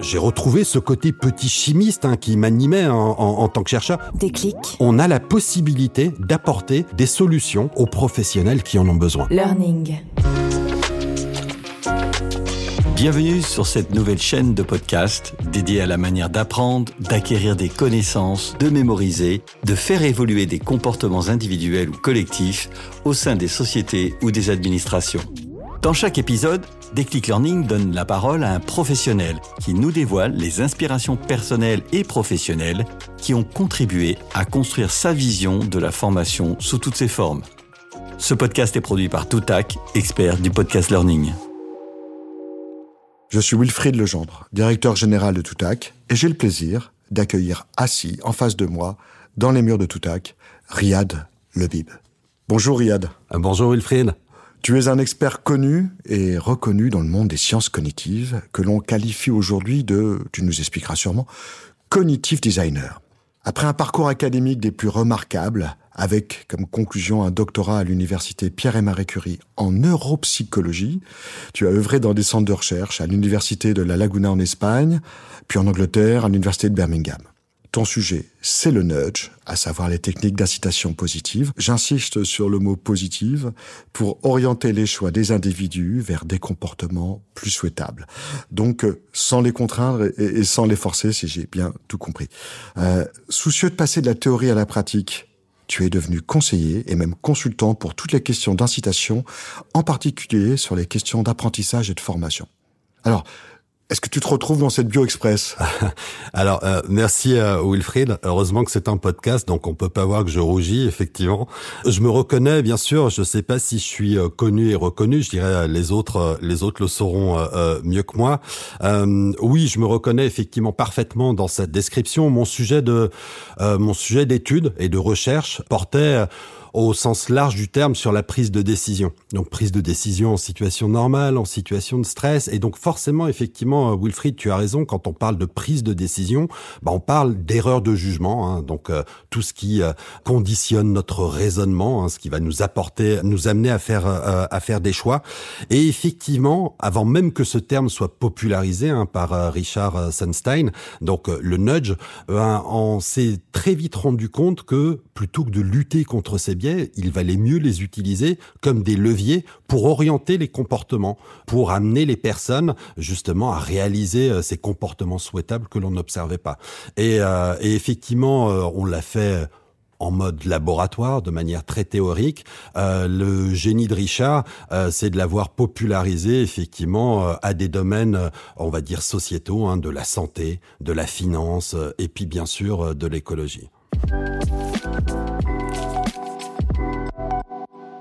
J'ai retrouvé ce côté petit chimiste hein, qui m'animait en, en, tant que chercheur. Déclic. On a la possibilité d'apporter des solutions aux professionnels qui en ont besoin. Learning. Bienvenue sur cette nouvelle chaîne de podcast dédiée à la manière d'apprendre, d'acquérir des connaissances, de mémoriser, de faire évoluer des comportements individuels ou collectifs au sein des sociétés ou des administrations. Dans chaque épisode, Déclic Learning donne la parole à un professionnel qui nous dévoile les inspirations personnelles et professionnelles qui ont contribué à construire sa vision de la formation sous toutes ses formes. Ce podcast est produit par Toutac, expert du podcast learning. Je suis Wilfried Legendre, directeur général de Toutac, et j'ai le plaisir d'accueillir assis en face de moi, dans les murs de Toutac, Riyad Lebib. Bonjour Riyad. Euh, bonjour Wilfried. Tu es un expert connu et reconnu dans le monde des sciences cognitives, que l'on qualifie aujourd'hui de, tu nous expliqueras sûrement, cognitive designer. Après un parcours académique des plus remarquables, avec comme conclusion un doctorat à l'université Pierre et Marie Curie en neuropsychologie, tu as œuvré dans des centres de recherche à l'université de La Laguna en Espagne, puis en Angleterre à l'université de Birmingham. Ton sujet, c'est le nudge, à savoir les techniques d'incitation positive. J'insiste sur le mot positive pour orienter les choix des individus vers des comportements plus souhaitables. Donc, euh, sans les contraindre et sans les forcer, si j'ai bien tout compris. Euh, soucieux de passer de la théorie à la pratique, tu es devenu conseiller et même consultant pour toutes les questions d'incitation, en particulier sur les questions d'apprentissage et de formation. Alors, est-ce que tu te retrouves dans cette bio express Alors euh, merci euh, Wilfried. Heureusement que c'est un podcast, donc on peut pas voir que je rougis effectivement. Je me reconnais bien sûr. Je sais pas si je suis euh, connu et reconnu. Je dirais les autres, les autres le sauront mieux que moi. oui, je me reconnais effectivement parfaitement dans cette description. Mon sujet de mon sujet d'étude et de recherche portait au sens large du terme sur la prise de décision. Donc prise de décision en situation normale, en situation de stress. Et donc forcément, effectivement, euh, Wilfried, tu as raison, quand on parle de prise de décision, bah, on parle d'erreur de jugement. Hein, donc euh, tout ce qui euh, conditionne notre raisonnement, hein, ce qui va nous apporter, nous amener à faire, à faire des choix. Et effectivement, avant même que ce terme soit popularisé hein, par Richard Sunstein, donc le nudge, ben, on s'est très vite rendu compte que plutôt que de lutter contre ces il valait mieux les utiliser comme des leviers pour orienter les comportements, pour amener les personnes justement à réaliser euh, ces comportements souhaitables que l'on n'observait pas. Et, euh, effectivement, euh, on l'a fait en mode laboratoire, de manière très théorique. le génie de Richard, c'est de l'avoir popularisé effectivement à des domaines, on va dire sociétaux, hein, de la santé, de la finance, et puis bien sûr de l'écologie.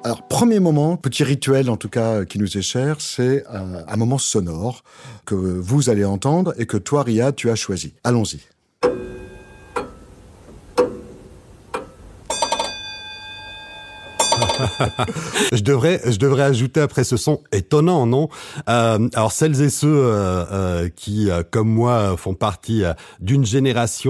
Alors, premier moment, petit rituel en tout cas qui nous est cher, c'est euh, un moment sonore que vous allez entendre et que toi, Ria, tu as choisi. Allons-y. je devrais, je devrais ajouter après ce son étonnant, non? Euh, Alors celles et ceux euh, euh qui, euh, comme moi, font partie euh, d'une génération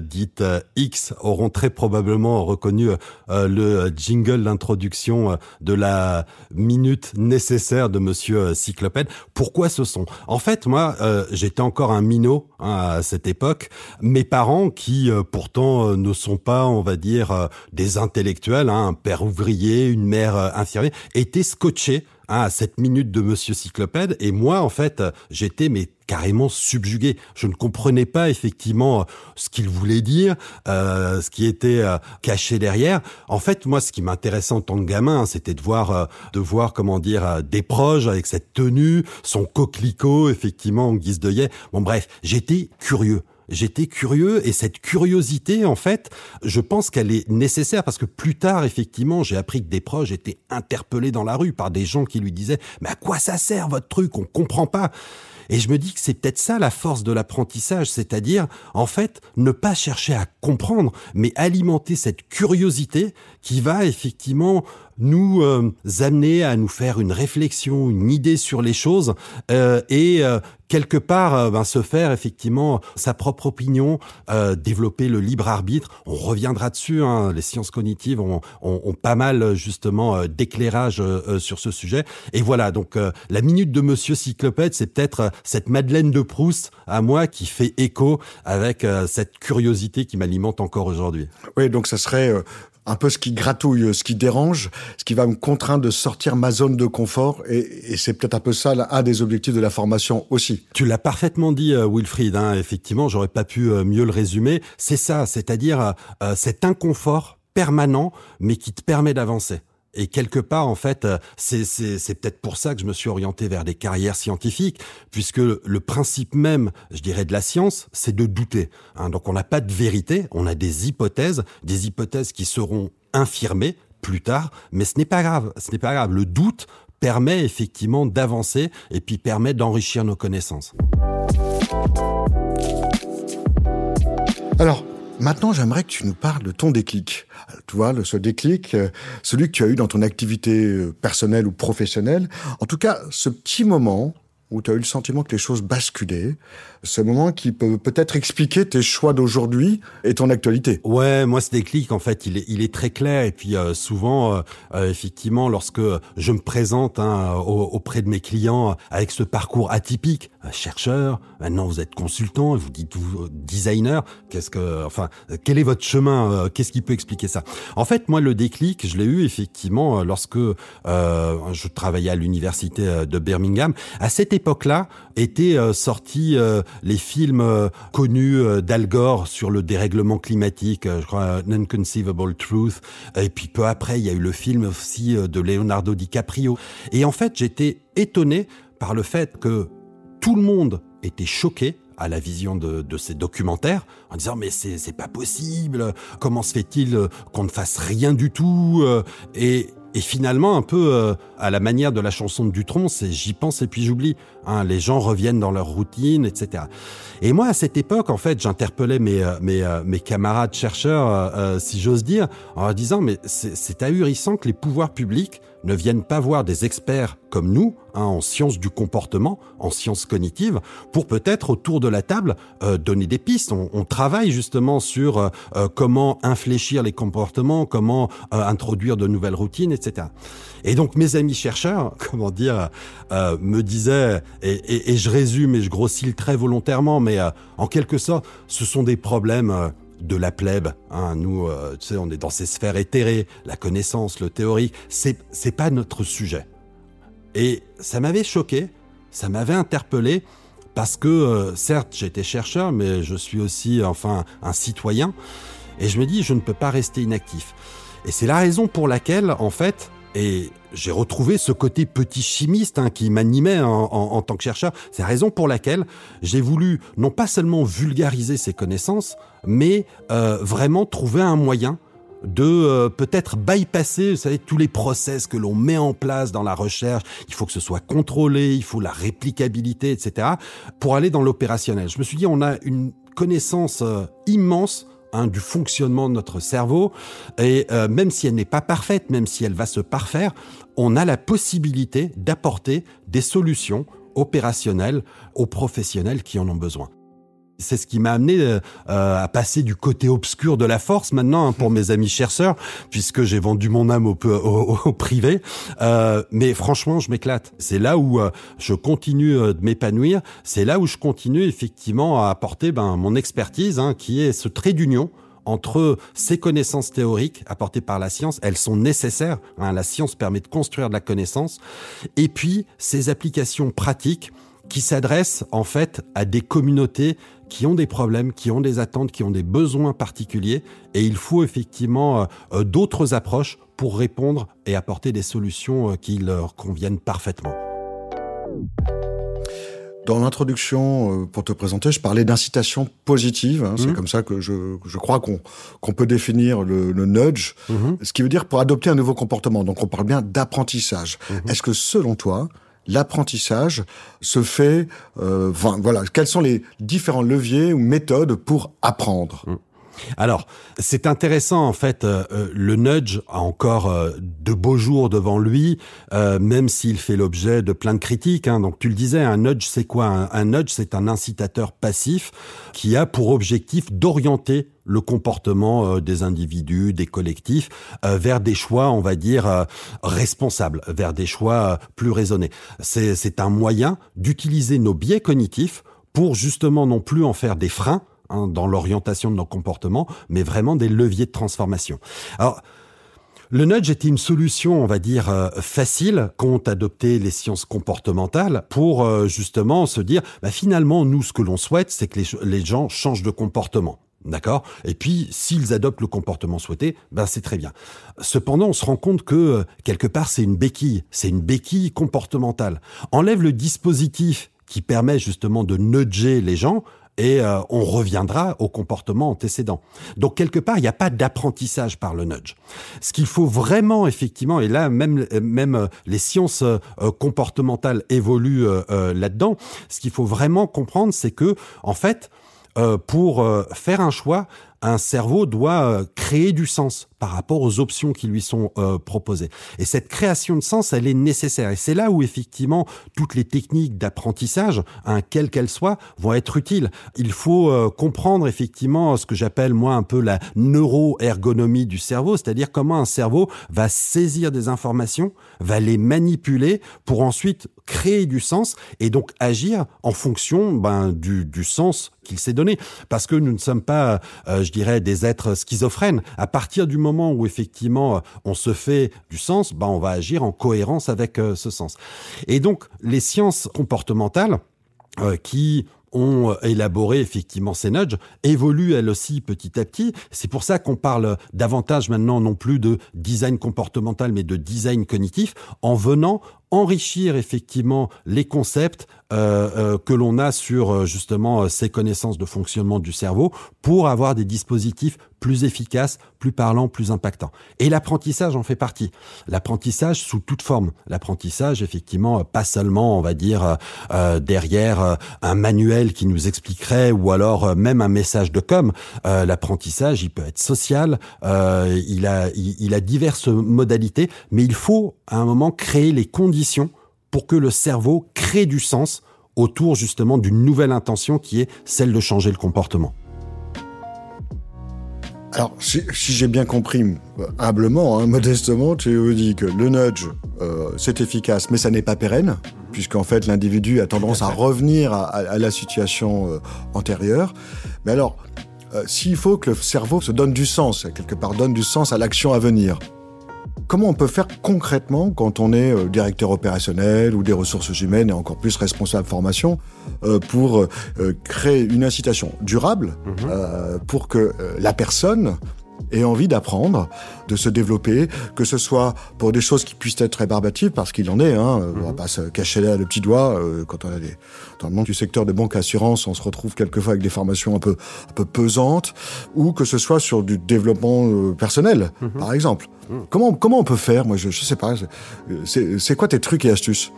dite X auront très probablement reconnu le jingle d'introduction de la minute nécessaire de Monsieur Cyclopède. Pourquoi ce son? En fait, moi, j'étais encore un minot hein, à cette époque. Mes parents, qui pourtant ne sont pas, on va dire, des intellectuels, hein, un père ouvrier une mère euh, infirmière, était scotché hein, à cette minute de Monsieur Cyclopède. Et moi, en fait, j'étais mais carrément subjugué. Je ne comprenais pas effectivement ce qu'il voulait dire, euh, ce qui était euh, caché derrière. En fait, moi, ce qui m'intéressait en tant que gamin, hein, c'était de voir, de voir comment dire des proches avec cette tenue, son coquelicot effectivement en guise de Bon, bref, j'étais curieux j'étais curieux et cette curiosité, en fait, je pense qu'elle est nécessaire parce que plus tard, effectivement, j'ai appris que des proches étaient interpellés dans la rue par des gens qui lui disaient mais à quoi ça sert votre truc? On comprend pas. Et je me dis que c'est peut-être ça la force de l'apprentissage, c'est-à-dire, en fait, ne pas chercher à comprendre, mais alimenter cette curiosité qui va effectivement nous amener à nous faire une réflexion, une idée sur les choses et quelque part euh, ben, se faire effectivement sa propre opinion, euh, développer le libre arbitre. On reviendra dessus. Hein. Les sciences cognitives ont, ont, ont pas mal justement euh, d'éclairage euh, sur ce sujet. Et voilà, donc la minute de Monsieur Cyclopède, c'est peut-être cette Madeleine de Proust à moi qui fait écho avec cette curiosité qui m'alimente encore aujourd'hui. Oui, donc ça serait un peu ce qui gratouille, ce qui dérange, ce qui va me contraindre de sortir ma zone de confort. Et, et c'est peut-être un peu ça un des objectifs de la formation aussi. Tu l'as parfaitement dit, euh, Wilfried. Hein, effectivement, j'aurais pas pu euh, mieux le résumer. C'est ça, c'est-à-dire euh, cet inconfort permanent, mais qui te permet d'avancer. Et quelque part, en fait, c'est, c'est, peut-être pour ça que je me suis orienté vers des carrières scientifiques, puisque le principe même, je dirais, de la science, c'est de douter. Hein. Donc on n'a pas de vérité, on a des hypothèses, des hypothèses qui seront infirmées plus tard, mais ce n'est pas grave. Ce n'est pas grave. Le doute permet effectivement d'avancer et puis permet d'enrichir nos connaissances. Alors, Maintenant, j'aimerais que tu nous parles de ton déclic. Tu vois, ce déclic, euh, celui que tu as eu dans ton activité euh, personnelle ou professionnelle. En tout cas, ce petit moment où tu as eu le sentiment que les choses basculaient, ce moment qui peut peut-être expliquer tes choix d'aujourd'hui et ton actualité. Ouais, moi ce déclic en fait, il est, il est très clair et puis euh, souvent, euh, euh, effectivement, lorsque je me présente hein, auprès de mes clients avec ce parcours atypique, chercheur, maintenant vous êtes consultant, vous dites vous designer, qu'est-ce que, enfin, quel est votre chemin, qu'est-ce qui peut expliquer ça? En fait, moi le déclic, je l'ai eu effectivement lorsque je travaillais à l'université de Birmingham. À cette époque-là, étaient sortis les films euh, connus euh, d'Al Gore sur le dérèglement climatique, euh, je crois Unconceivable Truth, et puis peu après il y a eu le film aussi de Leonardo DiCaprio. Et en fait j'étais étonné par le fait que tout le monde était choqué à la vision de, ces documentaires en disant mais c'est c'est pas possible comment se fait-il qu'on ne fasse rien du tout et et finalement, un peu euh, à la manière de la chanson de Dutron, c'est j'y pense et puis j'oublie. Hein, les gens reviennent dans leur routine, etc. Et moi, à cette époque, en fait, j'interpellais mes, euh, mes, euh, mes camarades chercheurs, si j'ose dire, en leur disant, mais c'est ahurissant que les pouvoirs publics ne viennent pas voir des experts comme nous, hein, en sciences du comportement, en sciences cognitives, pour peut-être autour de la table euh, donner des pistes. On, on travaille justement sur euh, euh, comment infléchir les comportements, comment introduire de nouvelles routines, etc. Et donc mes amis chercheurs, comment dire, me disaient, et, et, et, je résume et je grossis trait volontairement, mais en quelque sorte, ce sont des problèmes de la plèbe. Hein. Nous, euh, tu sais, on est dans ces sphères éthérées, la connaissance, le théorique. C'est c'est pas notre sujet. Et ça m'avait choqué, ça m'avait interpellé parce que euh, certes j'étais chercheur, mais je suis aussi enfin un citoyen. Et je me dis, je ne peux pas rester inactif. Et c'est la raison pour laquelle, en fait, et j'ai retrouvé ce côté petit chimiste hein, qui m'animait en, tant que chercheur. C'est la raison pour laquelle j'ai voulu non pas seulement vulgariser ces connaissances, mais euh, vraiment trouver un moyen de euh, peut-être bypasser, vous savez, tous les process que l'on met en place dans la recherche. Il faut que ce soit contrôlé, il faut la réplicabilité, etc. pour aller dans l'opérationnel. Je me suis dit, on a une connaissance euh, immense Hein, du fonctionnement de notre cerveau. Et euh, même si elle n'est pas parfaite, même si elle va se parfaire, on a la possibilité d'apporter des solutions opérationnelles aux professionnels qui en ont besoin. C'est ce qui m'a amené euh, à passer du côté obscur de la force maintenant hein, pour mes amis chercheurs, puisque j'ai vendu mon âme au, au, privé. Euh, mais franchement, je m'éclate. C'est là où euh, je continue de m'épanouir. C'est là où je continue effectivement à apporter ben, mon expertise, hein, qui est ce trait d'union entre ces connaissances théoriques apportées par la science, elles sont nécessaires. Hein, la science permet de construire de la connaissance, et puis ces applications pratiques qui s'adressent en fait à des communautés qui ont des problèmes, qui ont des attentes, qui ont des besoins particuliers, et il faut effectivement euh, euh, d'autres approches pour répondre et apporter des solutions euh, qui leur conviennent parfaitement. Dans l'introduction, pour te présenter, je parlais d'incitation positive. Hein, C'est mmh. comme ça que je, je crois qu'on peut définir le, le nudge, mmh. ce qui veut dire pour adopter un nouveau comportement. Donc on parle bien d'apprentissage. Mmh. Est-ce que selon toi, l'apprentissage se fait, euh, voilà, quels sont les différents leviers ou méthodes pour apprendre? Mm. Alors, c'est intéressant en fait. Euh, euh, le nudge a encore euh, de beaux jours devant lui, même s'il fait l'objet de plein de critiques. Hein. Donc, tu le disais, un nudge, c'est quoi? Un, un, nudge, c'est un incitateur passif qui a pour objectif d'orienter le comportement des individus, des collectifs, vers des choix, on va dire, responsables, vers des choix plus raisonnés. C'est un moyen d'utiliser nos biais cognitifs pour justement non plus en faire des freins, Hein, dans l'orientation de nos comportements, mais vraiment des leviers de transformation. Alors, le nudge était une solution, on va dire, euh, facile qu'ont adopté les sciences comportementales pour euh, justement se dire, bah, finalement, nous, ce que l'on souhaite, c'est que les, gens changent de comportement. D'accord? Et puis, s'ils adoptent le comportement souhaité, ben c'est très bien. Cependant, on se rend compte que, euh, quelque part, c'est une béquille. C'est une béquille comportementale. Enlève le dispositif qui permet justement de nudger les gens, et euh, on reviendra au comportement antécédent. Donc quelque part, il n'y a pas d'apprentissage par le nudge. Ce qu'il faut vraiment effectivement, et là même même euh, les sciences euh, comportementales évoluent là-dedans, ce qu'il faut vraiment comprendre, c'est que en fait, pour faire un choix, un cerveau doit créer du sens par rapport aux options qui lui sont euh, proposées. Et cette création de sens, elle est nécessaire. Et c'est là où effectivement toutes les techniques d'apprentissage, hein, quelles qu'elles soient, vont être utiles. Il faut euh, comprendre effectivement ce que j'appelle moi un peu la neuroergonomie du cerveau, c'est-à-dire comment un cerveau va saisir des informations, va les manipuler pour ensuite créer du sens et donc agir en fonction ben, du, du sens qu'il s'est donné. Parce que nous ne sommes pas, euh, je dirais, des êtres schizophrènes. À partir du moment où effectivement euh, on se fait du sens, ben on va agir en cohérence avec euh, ce sens. Et donc les sciences comportementales euh, qui ont élaboré effectivement ces nudges, évoluent elles aussi petit à petit. C'est pour ça qu'on parle davantage maintenant non plus de design comportemental, mais de design cognitif, en venant enrichir effectivement les concepts euh, euh, que l'on a sur euh, justement ces connaissances de fonctionnement du cerveau pour avoir des dispositifs plus efficaces, plus parlants, plus impactants. Et l'apprentissage en fait partie. L'apprentissage sous toute forme. L'apprentissage, effectivement, pas seulement, on va dire, derrière un manuel qui nous expliquerait ou alors même un message de com. L'apprentissage, il peut être social, il, a, il a diverses modalités, mais il faut à un moment créer les conditions pour que le cerveau crée du sens autour justement d'une nouvelle intention qui est celle de changer le comportement. Alors, si, j'ai bien compris, euh, humblement, hein, modestement, tu me dis que le nudge, euh, c'est efficace, mais ça n'est pas pérenne, puisqu'en fait, l'individu a tendance à revenir à, la situation euh, antérieure. Mais alors, s'il faut que le cerveau se donne du sens, quelque part donne du sens à l'action à venir, Comment on peut faire concrètement quand on est euh, directeur opérationnel ou des ressources humaines et encore plus responsable formation euh, pour euh, créer une incitation durable mhm. pour que la personne ait envie d'apprendre, de se développer, que ce soit pour des choses qui puissent être rébarbatives, parce qu'il en est, hein, on va mhm. pas se cacher là le petit doigt, quand on a des, dans le monde du secteur des banques assurances, on se retrouve quelquefois avec des formations un peu, un peu pesantes, ou que ce soit sur du développement personnel, mhm. par exemple. Comment, comment on peut faire Moi, je, ne sais pas. C'est quoi tes trucs et astuces?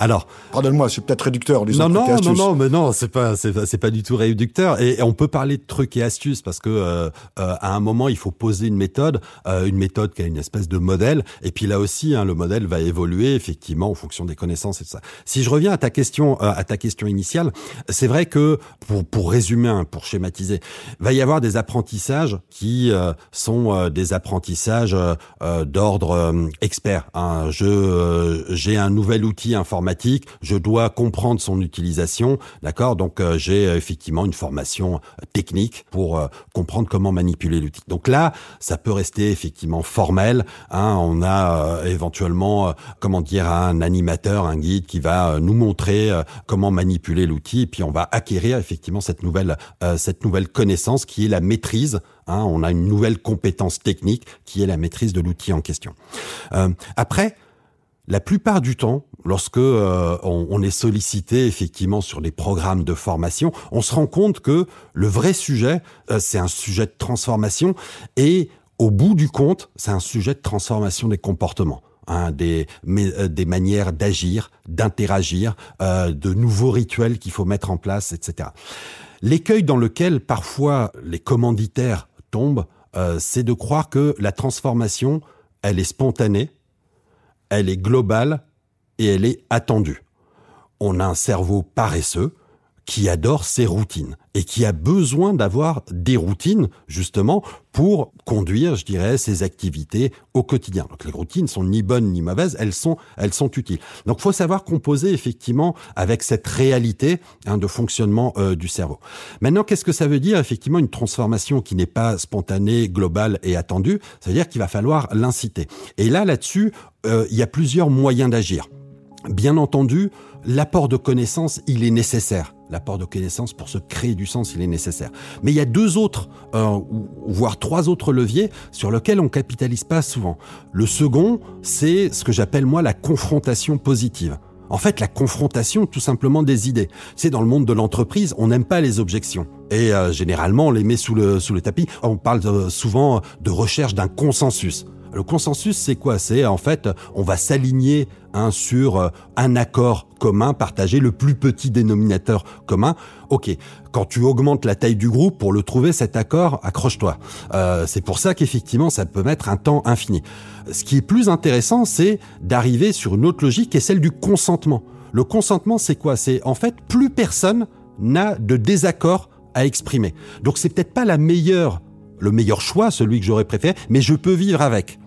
Alors, pardonne-moi, c'est peut-être réducteur. Non, non, non, non, mais non, c'est pas, c'est pas, du tout réducteur. Et, on peut parler de trucs et astuces parce que euh, euh, à un moment, il faut poser une méthode, euh, une méthode qui a une espèce de modèle. Et puis là aussi, hein, le modèle va évoluer effectivement en fonction des connaissances et tout ça. Si je reviens à ta question, à ta question initiale, c'est vrai que pour pour résumer, hein, pour schématiser, va y avoir des apprentissages qui sont des apprentissages d'ordre expert. Hein. Je j'ai un nouvel outil informatique je dois comprendre son utilisation, d'accord? Donc euh, j'ai euh, effectivement une formation euh, technique pour comprendre comment manipuler l'outil. Donc là, ça peut rester effectivement formel. Hein, on a éventuellement, comment dire, un animateur, un guide qui va nous montrer comment manipuler l'outil, puis on va acquérir effectivement cette nouvelle cette nouvelle connaissance qui est la maîtrise. Hein, on a une nouvelle compétence technique qui est la maîtrise de l'outil en question. après la plupart du temps, lorsque euh, on, est sollicité effectivement sur les programmes de formation, on se rend compte que le vrai sujet, euh, c'est un sujet de transformation et au bout du compte, c'est un sujet de transformation des comportements. Hein, des, euh, des manières d'agir, d'interagir, de nouveaux rituels qu'il faut mettre en place, etc. L'écueil dans lequel parfois les commanditaires tombe, euh, c'est de croire que la transformation, elle est spontanée, elle est globale et elle est attendue. On a un cerveau paresseux qui adore ses routines et qui a besoin d'avoir des routines justement pour conduire, je dirais, ses activités au quotidien. Donc les routines sont ni bonnes ni mauvaises, elles sont elles sont utiles. Donc faut savoir composer effectivement avec cette réalité hein, de fonctionnement euh, du cerveau. Maintenant, qu'est-ce que ça veut dire effectivement une transformation qui n'est pas spontanée, globale et attendue? Ça veut dire qu'il va falloir l'inciter. Et là là-dessus, euh, il y a plusieurs moyens d'agir. Bien entendu, l'apport de connaissances, il est nécessaire. L'apport de connaissances pour se créer du sens, il est nécessaire. Mais il y a deux autres, euh, voire trois autres leviers sur lesquels on capitalise pas souvent. Le second, c'est ce que j'appelle moi la confrontation positive. En fait, la confrontation tout simplement des idées. C'est dans le monde de l'entreprise, on n'aime pas les objections. Et euh, généralement, on les met sous le, sous le tapis. On parle euh, souvent de recherche d'un consensus. Le consensus, c'est quoi? C'est en fait, on va s'aligner hein, sur euh, un accord commun, partager le plus petit dénominateur commun. Ok, quand tu augmentes la taille du groupe pour le trouver cet accord, accroche-toi. Euh, c'est pour ça qu'effectivement, ça peut mettre un temps infini. Ce qui est plus intéressant, c'est d'arriver sur une autre logique, qui est celle du consentement. Le consentement, c'est quoi? C'est en fait plus personne n'a de désaccord à exprimer. Donc c'est peut-être pas la meilleure le meilleur choix, celui que j'aurais préféré, mais je peux vivre avec.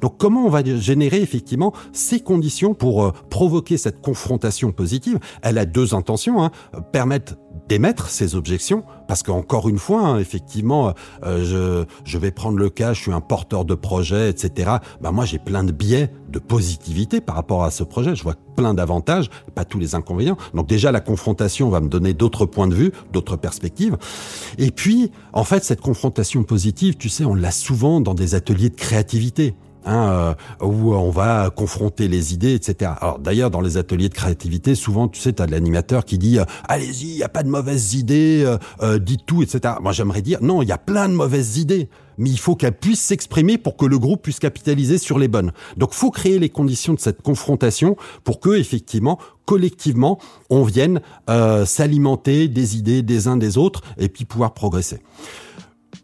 Donc comment on va générer effectivement ces conditions pour euh, provoquer cette confrontation positive? Elle a deux intentions, hein, permettre d'émettre ces objections, parce qu'encore une fois, hein, effectivement, euh, je, je vais prendre le cas, je suis un porteur de projet, etc. Ben moi, j'ai plein de biais de positivité par rapport à ce projet. Je vois plein d'avantages, pas tous les inconvénients. Donc déjà, la confrontation va me donner d'autres points de vue, d'autres perspectives. Et puis, en fait, cette confrontation positive, tu sais, on l'a souvent dans des ateliers de créativité. Hein, euh, où on va confronter les idées, etc. Alors d'ailleurs, dans les ateliers de créativité, souvent, tu sais, tu as l'animateur qui dit euh, allez-y, y a pas de mauvaises idées, euh, euh, dites tout, etc. Moi, j'aimerais dire non, il y a plein de mauvaises idées, mais il faut qu'elles puissent s'exprimer pour que le groupe puisse capitaliser sur les bonnes. Donc, faut créer les conditions de cette confrontation pour que, effectivement, collectivement, on vienne s'alimenter des idées des uns des autres et puis pouvoir progresser.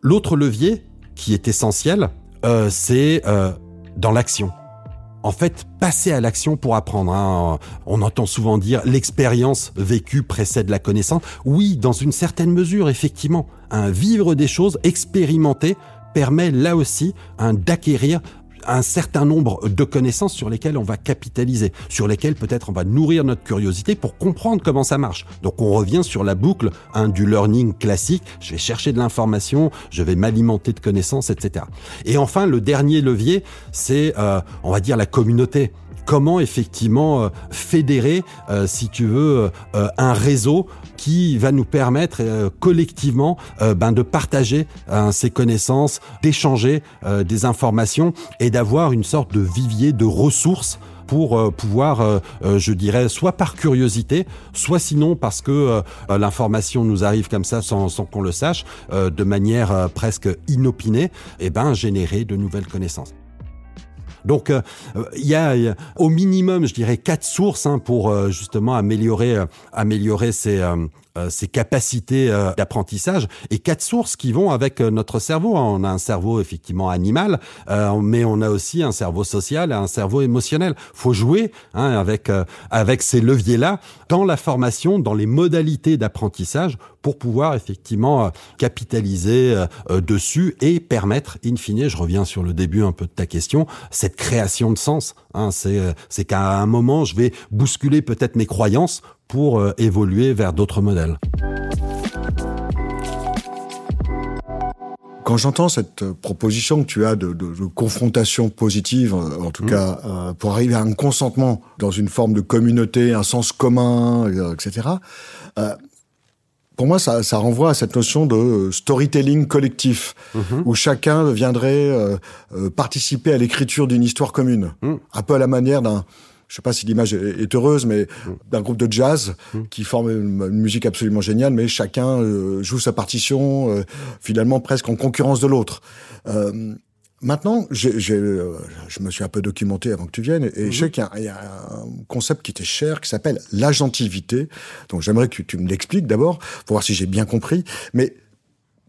L'autre levier qui est essentiel, c'est dans l'action. En fait, passer à l'action pour apprendre. Hein. On entend souvent dire l'expérience vécue précède la connaissance. Oui, dans une certaine mesure, effectivement. Un vivre des choses, expérimenter, permet là aussi un d'acquérir un certain nombre de connaissances sur lesquelles on va capitaliser, sur lesquelles peut-être on va nourrir notre curiosité pour comprendre comment ça marche. Donc on revient sur la boucle hein, du learning classique, je vais chercher de l'information, je vais m'alimenter de connaissances, etc. Et enfin, le dernier levier, c'est, euh, on va dire, la communauté comment effectivement euh, fédérer, euh, si tu veux, euh, un réseau qui va nous permettre collectivement ben, de partager hein, ces connaissances, d'échanger des informations et d'avoir une sorte de vivier de ressources pour pouvoir, je dirais, soit par curiosité, soit sinon parce que l'information nous arrive comme ça sans, sans qu'on le sache, de manière presque inopinée, et eh ben générer de nouvelles connaissances. Donc euh, il y, a, au minimum, je dirais, quatre sources hein, pour euh, justement améliorer, euh, améliorer ces, euh, ces capacités euh, d'apprentissage et quatre sources qui vont avec euh, notre cerveau. Hein. On a un cerveau effectivement animal, mais on a aussi un cerveau social et un cerveau émotionnel. Faut jouer hein, avec avec ces leviers-là dans la formation, dans les modalités d'apprentissage pour pouvoir effectivement capitaliser dessus et permettre, in fine, je reviens sur le début un peu de ta question, création de sens. Hein, c'est c'est qu'à un moment, je vais bousculer peut-être mes croyances pour euh, évoluer vers d'autres modèles. Quand j'entends cette euh, proposition que tu as de, de, de confrontation positive, euh, en tout mmh. cas, euh, pour arriver à un consentement dans une forme de communauté, un sens commun, euh, etc., euh, pour moi, ça, ça, renvoie à cette notion de storytelling collectif, mmh. où chacun viendrait participer à l'écriture d'une histoire commune, mmh. un peu à la manière d'un je sais pas si l'image est heureuse, mais mm. d'un groupe de jazz qui forme une, musique absolument géniale, mais chacun euh, joue sa partition euh, finalement presque en concurrence de l'autre. Euh, maintenant, j'ai, euh, je me suis un peu documenté avant que tu viennes, et, je sais qu'il y a, un concept qui était cher, qui s'appelle l'agentivité. Donc j'aimerais que tu me l'expliques d'abord, pour voir si j'ai bien compris. Mais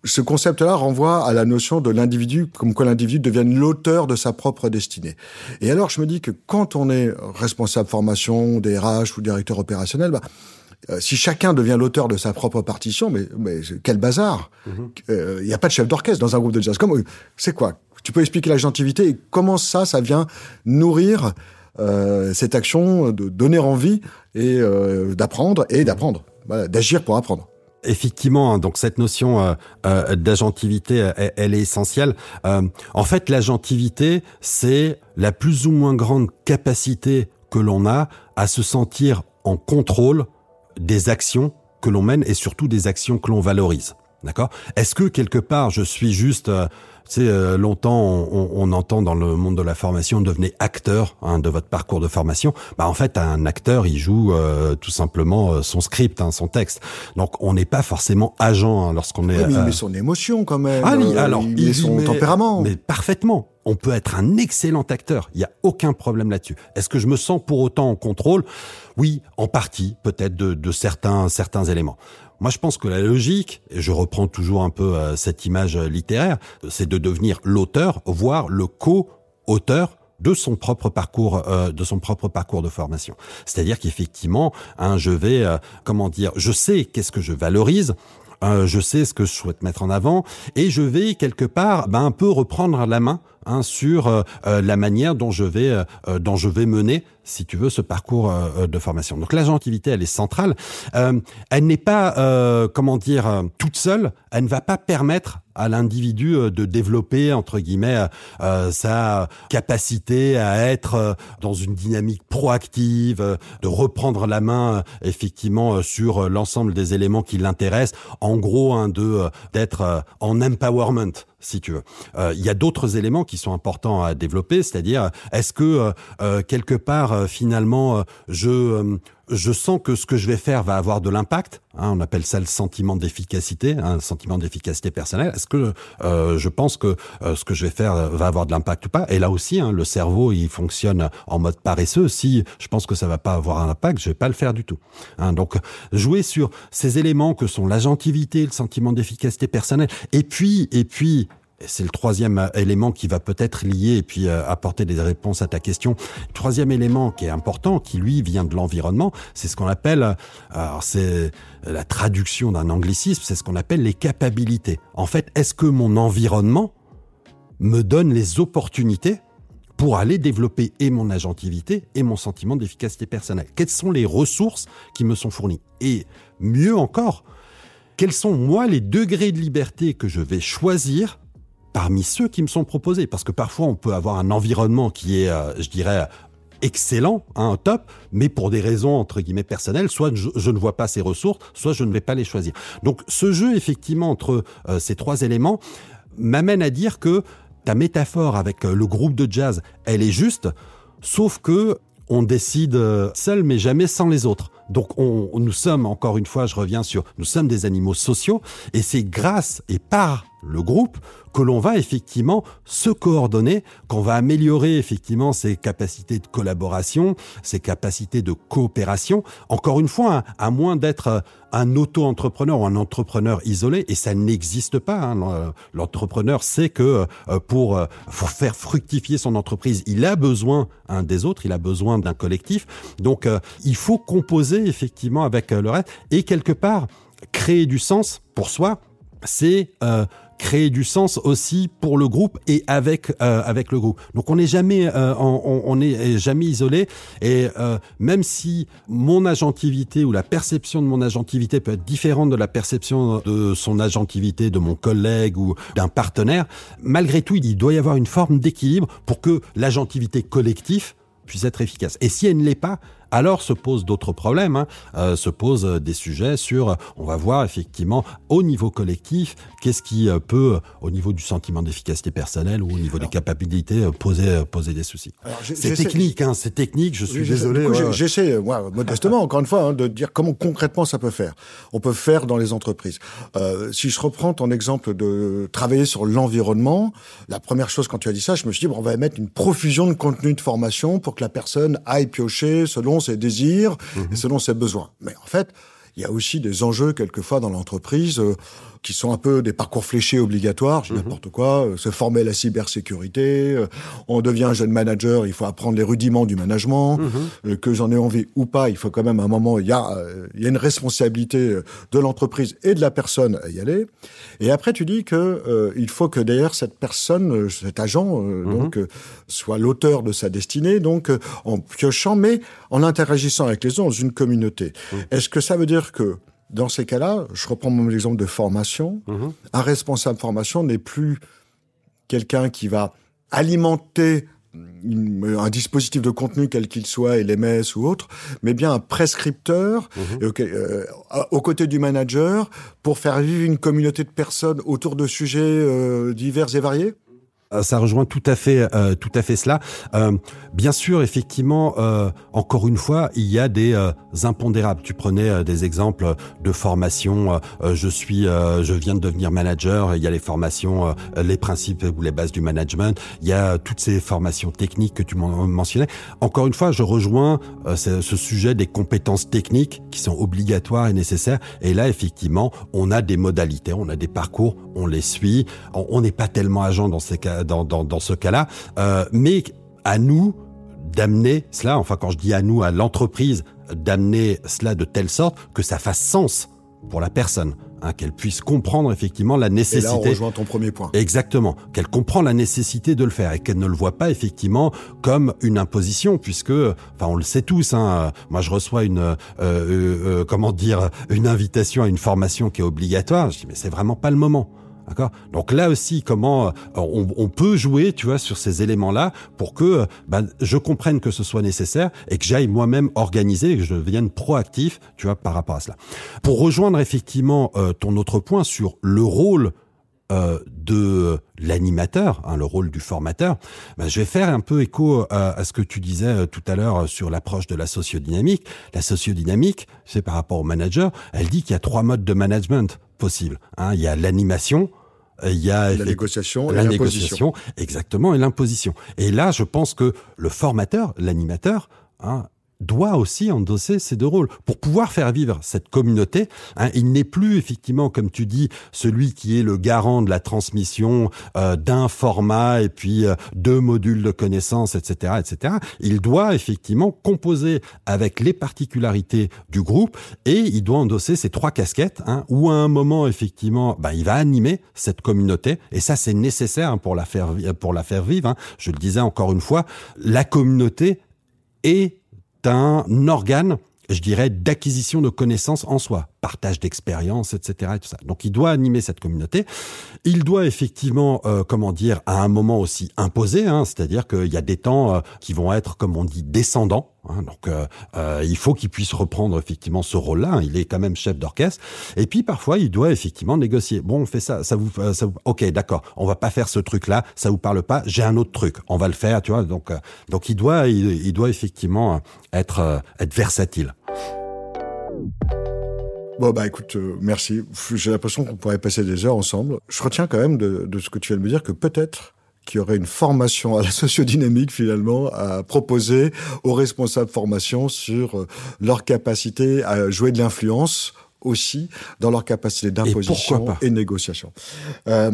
ce concept-là renvoie à la notion de l'individu, comme quoi l'individu devienne l'auteur de sa propre destinée. Et alors, je me dis que quand on est responsable formation, DRH ou directeur opérationnel, bah, euh, si chacun devient l'auteur de sa propre partition, mais, mais quel bazar Il mhm. euh, n'y a pas de chef d'orchestre dans un groupe de jazz. C'est quoi? Tu peux expliquer la gentilité et comment ça, ça vient nourrir euh, cette action de donner envie et euh, d'apprendre et d'apprendre, d'agir pour apprendre. Effectivement, hein, donc cette notion euh, euh d'agentivité, elle, est essentielle. Euh, en fait, l'agentivité, c'est la plus ou moins grande capacité que l'on a à se sentir en contrôle des actions que l'on mène et surtout des actions que l'on valorise. D'accord? Est-ce que quelque part je suis juste sais, euh, longtemps, on, on, entend dans le monde de la formation, devenez acteur hein, de votre parcours de formation. Bah, en fait, un acteur, il joue euh, tout simplement euh, son script, hein, son texte. Donc, on n'est pas forcément agent hein, lorsqu'on est. mais il met son émotion quand même. Ah oui, alors il, met son tempérament. Mais parfaitement. On peut être un excellent acteur. Il n'y a aucun problème là-dessus. Est-ce que je me sens pour autant en contrôle? Oui, en partie, peut-être de, de certains certains éléments. Moi, je pense que la logique, et je reprends toujours un peu euh, cette image euh, littéraire, c'est de devenir l'auteur, voire le co-auteur de son propre parcours euh, de son propre parcours de formation. C'est-à-dire qu'effectivement, hein, je vais comment dire, je sais qu'est-ce que je valorise, je sais ce que je souhaite mettre en avant et je vais quelque part ben, un peu reprendre la main Hein, sur euh, euh, la manière dont je vais euh, dont je vais mener si tu veux ce parcours de formation. Donc l'agentivité elle est centrale. elle n'est pas comment dire toute seule. Elle ne va pas permettre à l'individu de développer entre guillemets sa capacité à être dans une dynamique proactive, de reprendre la main effectivement sur l'ensemble des éléments qui l'intéressent. En gros, hein, de d'être en empowerment si tu veux. Il y a d'autres éléments qui sont importants à développer, c'est-à-dire est-ce que euh, euh, quelque part euh, finalement je je sens que ce que je vais faire va avoir de l'impact. Hein, on appelle ça le sentiment d'efficacité, un sentiment d'efficacité personnelle. Est-ce que je pense que ce que je vais faire va avoir de l'impact ou pas? Et là aussi, hein, le cerveau, il fonctionne en mode paresseux. Si je pense que ça va pas avoir un impact, je vais pas le faire du tout. Hein, donc, jouer sur ces éléments que sont l'agentivité, le sentiment d'efficacité personnelle, et puis, et puis, c'est le troisième euh, élément qui va peut-être lier et puis euh, apporter des réponses à ta question. troisième élément qui est important, qui lui vient de l'environnement, c'est ce qu'on appelle, euh, alors c'est la traduction d'un anglicisme, c'est ce qu'on appelle les capacités. En fait, est-ce que mon environnement me donne les opportunités pour aller développer et mon agentivité et mon sentiment d'efficacité personnelle? Quelles sont les ressources qui me sont fournies? Et mieux encore, quels sont moi les degrés de liberté que je vais choisir parmi ceux qui me sont proposés. Parce que parfois, on peut avoir un environnement qui est, euh, je dirais, excellent, hein, top, mais pour des raisons entre guillemets personnelles, soit je, ne vois pas ces ressources, soit je ne vais pas les choisir. Donc ce jeu effectivement entre euh, ces trois éléments m'amène à dire que ta métaphore avec euh, le groupe de jazz, elle est juste, sauf que on décide seul mais jamais sans les autres. Donc on, nous sommes, encore une fois, je reviens sur, nous sommes des animaux sociaux et c'est grâce et par le groupe que l'on va effectivement se coordonner, qu'on va améliorer effectivement ses capacités de collaboration, ses capacités de coopération. Encore une fois, à moins d'être un auto-entrepreneur ou un entrepreneur isolé, et ça n'existe pas. Hein. L'entrepreneur sait que euh, pour, euh, pour, faire fructifier son entreprise, il a besoin un des autres, il a besoin d'un collectif. Donc euh, il faut composer effectivement avec le reste et quelque part créer du sens pour soi. C'est créer du sens aussi pour le groupe et avec euh, avec le groupe. Donc on n'est jamais euh, on, on est jamais isolé et euh, même si mon agentivité ou la perception de mon agentivité peut être différente de la perception de son agentivité de mon collègue ou d'un partenaire, malgré tout il doit y avoir une forme d'équilibre pour que l'agentivité collective puisse être efficace. Et si elle ne l'est pas, alors se posent d'autres problèmes, hein. euh, se posent des sujets sur, on va voir effectivement au niveau collectif, qu'est-ce qui euh, peut, au niveau du sentiment d'efficacité personnelle ou au niveau des capacités, euh, poser, poser des soucis. C'est technique, hein, c'est technique, je suis désolé. J'essaie, moi, modestement, encore une fois, hein, de dire comment concrètement ça peut faire. On peut faire dans les entreprises. si je reprends ton exemple de travailler sur l'environnement, la première chose quand tu as dit ça, je me suis dit, bon, on va mettre une profusion de contenu de formation pour que la personne aille piocher selon ses désirs et mhm. selon ses besoins. Mais en fait, il y a aussi des enjeux quelquefois dans l'entreprise qui sont un peu des parcours fléchés obligatoires, je mhm. n'importe quoi, euh, se former à la cybersécurité, euh, on devient un jeune manager, il faut apprendre les rudiments du management, mhm. euh, que j'en ai envie ou pas, il faut quand même à un moment, il y a, il y a une responsabilité de l'entreprise et de la personne à y aller. Et après, tu dis que il faut que derrière cette personne, cet agent, mhm. donc soit l'auteur de sa destinée, donc en piochant, mais en interagissant avec les autres dans une communauté. Est-ce que ça veut dire que dans ces cas-là, je reprends mon exemple de formation. Mhm. Un responsable formation n'est plus quelqu'un qui va alimenter un dispositif de contenu quel qu'il soit, LMS ou autre, mais bien un prescripteur mhm. euh, aux côtés du manager pour faire vivre une communauté de personnes autour de sujets euh, divers et variés euh, ça rejoint tout à fait, euh, tout à fait cela. Euh, bien sûr, effectivement, encore une fois, il y a des impondérables. Tu prenais des exemples de formation. je suis, je viens de devenir manager. Il y a les formations, les principes ou les bases du management. Il y a toutes ces formations techniques que tu mentionnais. Encore une fois, je rejoins ce sujet des compétences techniques qui sont obligatoires et nécessaires. Et là, effectivement, on a des modalités, on a des parcours, on les suit. On n'est pas tellement agent dans ces cas dans, dans, dans ce cas-là, euh, mais à nous d'amener cela, enfin quand je dis à nous, à l'entreprise, d'amener cela de telle sorte que ça fasse sens pour la personne, hein, qu'elle puisse comprendre effectivement la nécessité. Et là, on rejoint ton premier point. Exactement, qu'elle comprend la nécessité de le faire et qu'elle ne le voit pas effectivement comme une imposition, puisque, enfin, on le sait tous. Hein, moi, je reçois une, euh, euh, euh comment dire, une invitation à une formation qui est obligatoire. Je dis mais c'est vraiment pas le moment. Donc là aussi, comment euh, on, peut jouer, tu vois, sur ces éléments-là pour que euh, ben, je comprenne que ce soit nécessaire et que j'aille moi-même organiser et que je devienne proactif, tu vois, par rapport à cela. Pour rejoindre effectivement euh, ton autre point sur le rôle de l'animateur, hein, le rôle du formateur, ben, je vais faire un peu écho à ce que tu disais tout à l'heure sur l'approche de la sociodynamique. La sociodynamique, c'est par rapport au manager, elle dit qu'il y a trois modes de management possible. Hein. Il y a l'animation, il y a la négociation, la négociation, exactement, et l'imposition. Et là, je pense que le formateur, l'animateur, hein, doit aussi endosser ces deux rôles pour pouvoir faire vivre cette communauté. Hein, il n'est plus effectivement, comme tu dis, celui qui est le garant de la transmission euh, d'un format et puis euh, deux modules de connaissances, etc., etc. Il doit effectivement composer avec les particularités du groupe et il doit endosser ces trois casquettes. Hein, où à un moment effectivement, bah, il va animer cette communauté et ça c'est nécessaire hein, pour la faire pour la faire vivre. Hein. Je le disais encore une fois, la communauté est un organe, je dirais, d'acquisition de connaissances en soi partage d'expériences, etc. Et tout ça. Donc il doit animer cette communauté. Il doit effectivement, euh, comment dire, à un moment aussi imposer, hein, c'est-à-dire qu'il y a des temps euh, qui vont être, comme on dit, descendants. Hein, donc euh, il faut qu'il puisse reprendre effectivement ce rôle-là. Il est quand même chef d'orchestre. Et puis parfois il doit effectivement négocier. Bon, on fait ça, ça vous, ça vous... ok, d'accord. On va pas faire ce truc-là, ça vous parle pas. J'ai un autre truc, on va le faire, tu vois. Donc donc il doit, il, doit effectivement être être versatile. Bon, bah écoute, euh, merci. J'ai l'impression qu'on pourrait passer des heures ensemble. Je retiens quand même de, de ce que tu viens de me dire que peut-être qu'il y aurait une formation à la sociodynamique finalement à proposer aux responsables formation sur euh, leur capacité à jouer de l'influence aussi dans leur capacité d'imposition et, négociation. Euh,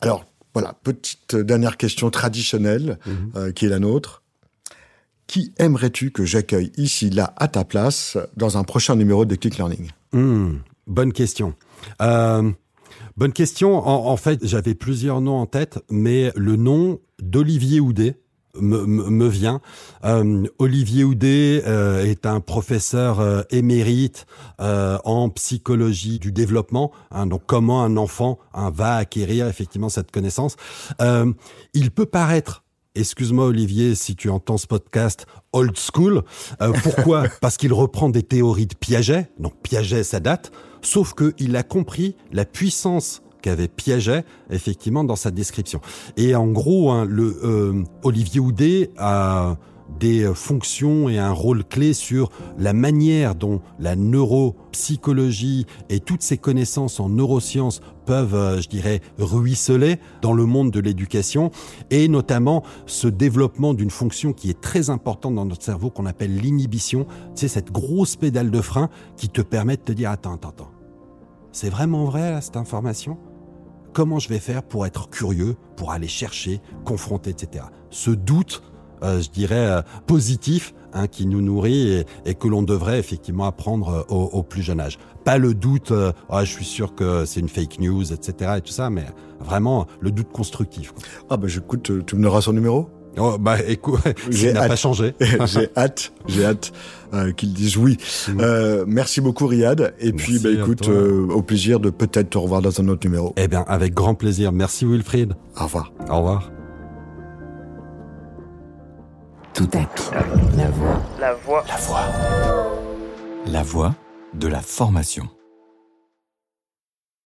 alors voilà, petite dernière question traditionnelle mhm. euh, qui est la nôtre. Qui aimerais-tu que j'accueille ici, là, à ta place, dans un prochain numéro de Click Learning? Hmm, bonne question. Euh, bonne question. En, fait, j'avais plusieurs noms en tête, mais le nom d'Olivier Houdet me, vient. Euh, Olivier Houdet euh, est un professeur émérite en psychologie du développement. Hein, donc, comment un enfant hein, va acquérir effectivement cette connaissance. il peut paraître excuse-moi Olivier si tu entends ce podcast old school. Euh, pourquoi? Parce qu'il reprend des théories de Piaget, donc Piaget ça date, sauf qu'il a compris la puissance qu'avait Piaget effectivement dans sa description. Et en gros, hein, le euh, Olivier Houdet a des fonctions et un rôle clé sur la manière dont la neuropsychologie et toutes ces connaissances en neurosciences peuvent, euh, je dirais, ruisseler dans le monde de l'éducation et notamment ce développement d'une fonction qui est très importante dans notre cerveau qu'on appelle l'inhibition. C'est cette grosse pédale de frein qui te permet de te dire attends, attends, attends. C'est vraiment vrai cette information? Comment je vais faire pour être curieux, pour aller chercher, confronter, etc. Ce doute, euh, je dirais, euh, positif hein, qui nous nourrit et, que l'on devrait effectivement apprendre euh, au, plus jeune âge. Pas le doute, ah, je suis sûr que c'est une fake news, etc. et tout ça, mais vraiment le doute constructif. Ah bah j'écoute, tu me donneras son numéro? Oh, bah écoute, j'ai n'a pas changé. j'ai hâte, j'ai hâte euh, qu'ils disent oui. Mm. Euh, merci beaucoup Riyad. Et puis bah écoute, euh, au plaisir de peut-être te revoir dans un autre numéro. Eh bien, avec grand plaisir. Merci Wilfried. Au revoir. Au revoir. Tout acte. La voix. La voix. La voix. La voix de la formation.